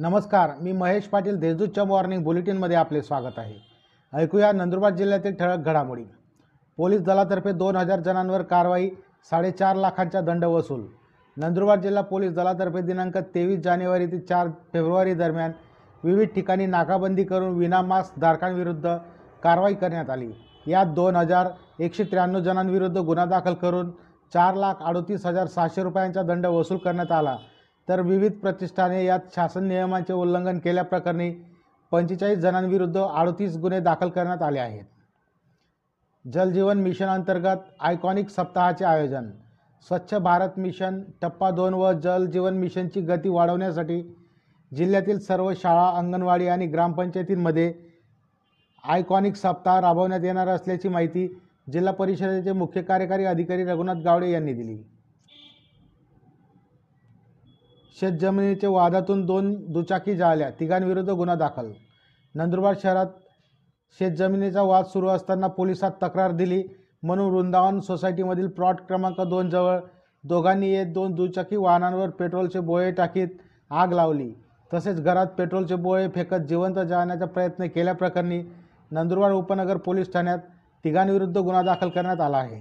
नमस्कार मी महेश पाटील देशदूतच्या मॉर्निंग बुलेटिनमध्ये आपले स्वागत आहे. ऐकूया नंदुरबार जिल्ह्यातील ठळक घडामोडी. पोलीस दलातर्फे दोन हजार जणांवर कारवाई साडेचार लाखांचा दंड वसूल. नंदुरबार जिल्हा पोलीस दलातर्फे दिनांक तेवीस जानेवारी ते चार फेब्रुवारी दरम्यान विविध ठिकाणी नाकाबंदी करून विनामास्क धारकांविरुद्ध कारवाई करण्यात आली. यात दोन हजार एकशे त्र्याण्णव जणांविरुद्ध गुन्हा दाखल करून चार लाख अडोतीस हजार सहाशे रुपयांचा दंड वसूल करण्यात आला. तर विविध प्रतिष्ठाने यात शासन नियमांचे उल्लंघन केल्याप्रकरणी पंचेचाळीस जणांविरुद्ध अडतीस गुन्हे दाखल करण्यात आले आहेत. जलजीवन मिशन अंतर्गत आयकॉनिक सप्ताहाचे आयोजन स्वच्छ भारत मिशन टप्पा दोन व जल जीवन मिशनची गती वाढवण्यासाठी जिल्ह्यातील सर्व शाळा अंगणवाडी आणि ग्रामपंचायतींमध्ये आयकॉनिक सप्ताह राबवण्यात येणार असल्याची माहिती जिल्हा परिषदेचे मुख्य कार्यकारी अधिकारी रघुनाथ गावडे यांनी दिली. शेतजमिनीच्या वादातून दोन दुचाकी जाळल्या. तिघांविरुद्ध गुन्हा दाखल. नंदुरबार शहरात शेतजमिनीचा वाद सुरू असताना पोलिसात तक्रार दिली म्हणून वृंदावन सोसायटीमधील प्लॉट क्रमांक दोनजवळ दोघांनी येत दोन दुचाकी वाहनांवर पेट्रोलचे बोळे टाकीत आग लावली. तसेच घरात पेट्रोलचे बोळे फेकत जिवंत जाळण्याचा प्रयत्न केल्याप्रकरणी नंदुरबार उपनगर पोलीस ठाण्यात तिघांविरुद्ध गुन्हा दाखल करण्यात आला आहे.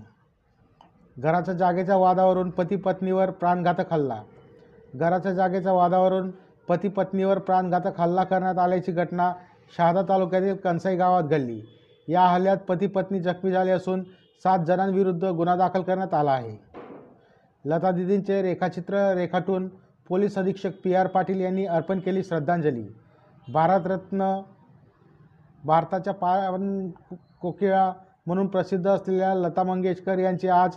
घराच्या जागेच्या वादावरून पती पत्नीवर प्राणघातक हल्ला घराच्या जागेच्या वादावरून पती पत्नीवर प्राणघातक हल्ला करण्यात आल्याची घटना शहादा तालुक्यातील कणसाई गावात घडली. या हल्ल्यात पती पत्नी जखमी झाले असून सात जणांविरुद्ध गुन्हा दाखल करण्यात आला आहे. लता दिदींचे रेखाचित्र रेखाटून पोलीस अधीक्षक पी आर पाटील यांनी अर्पण केली श्रद्धांजली. भारतरत्न भारताच्या पावन कोकिळा म्हणून प्रसिद्ध असलेल्या लता मंगेशकर यांचे आज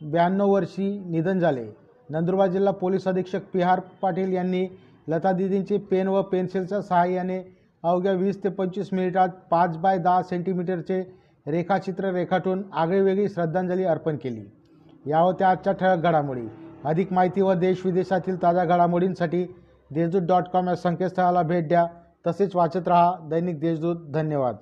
ब्याण्णव वर्षी निधन झाले. नंदुरबार जिल्हा पोलीस अधीक्षक पी आर पाटील यांनी लतादिदींची पेन व पेन्सिलच्या सहाय्याने अवघ्या वीस ते पंचवीस मिनिटात पाच बाय दहा सेंटीमीटरचे रेखाचित्र रेखाटून आगळीवेगळी श्रद्धांजली अर्पण केली. या होत्या आजच्या ठळक घडामोडी. अधिक माहिती व देशविदेशातील ताज्या घडामोडींसाठी देशदूत डॉट कॉम या संकेतस्थळाला भेट द्या. तसेच वाचत रहा दैनिक देशदूत. धन्यवाद.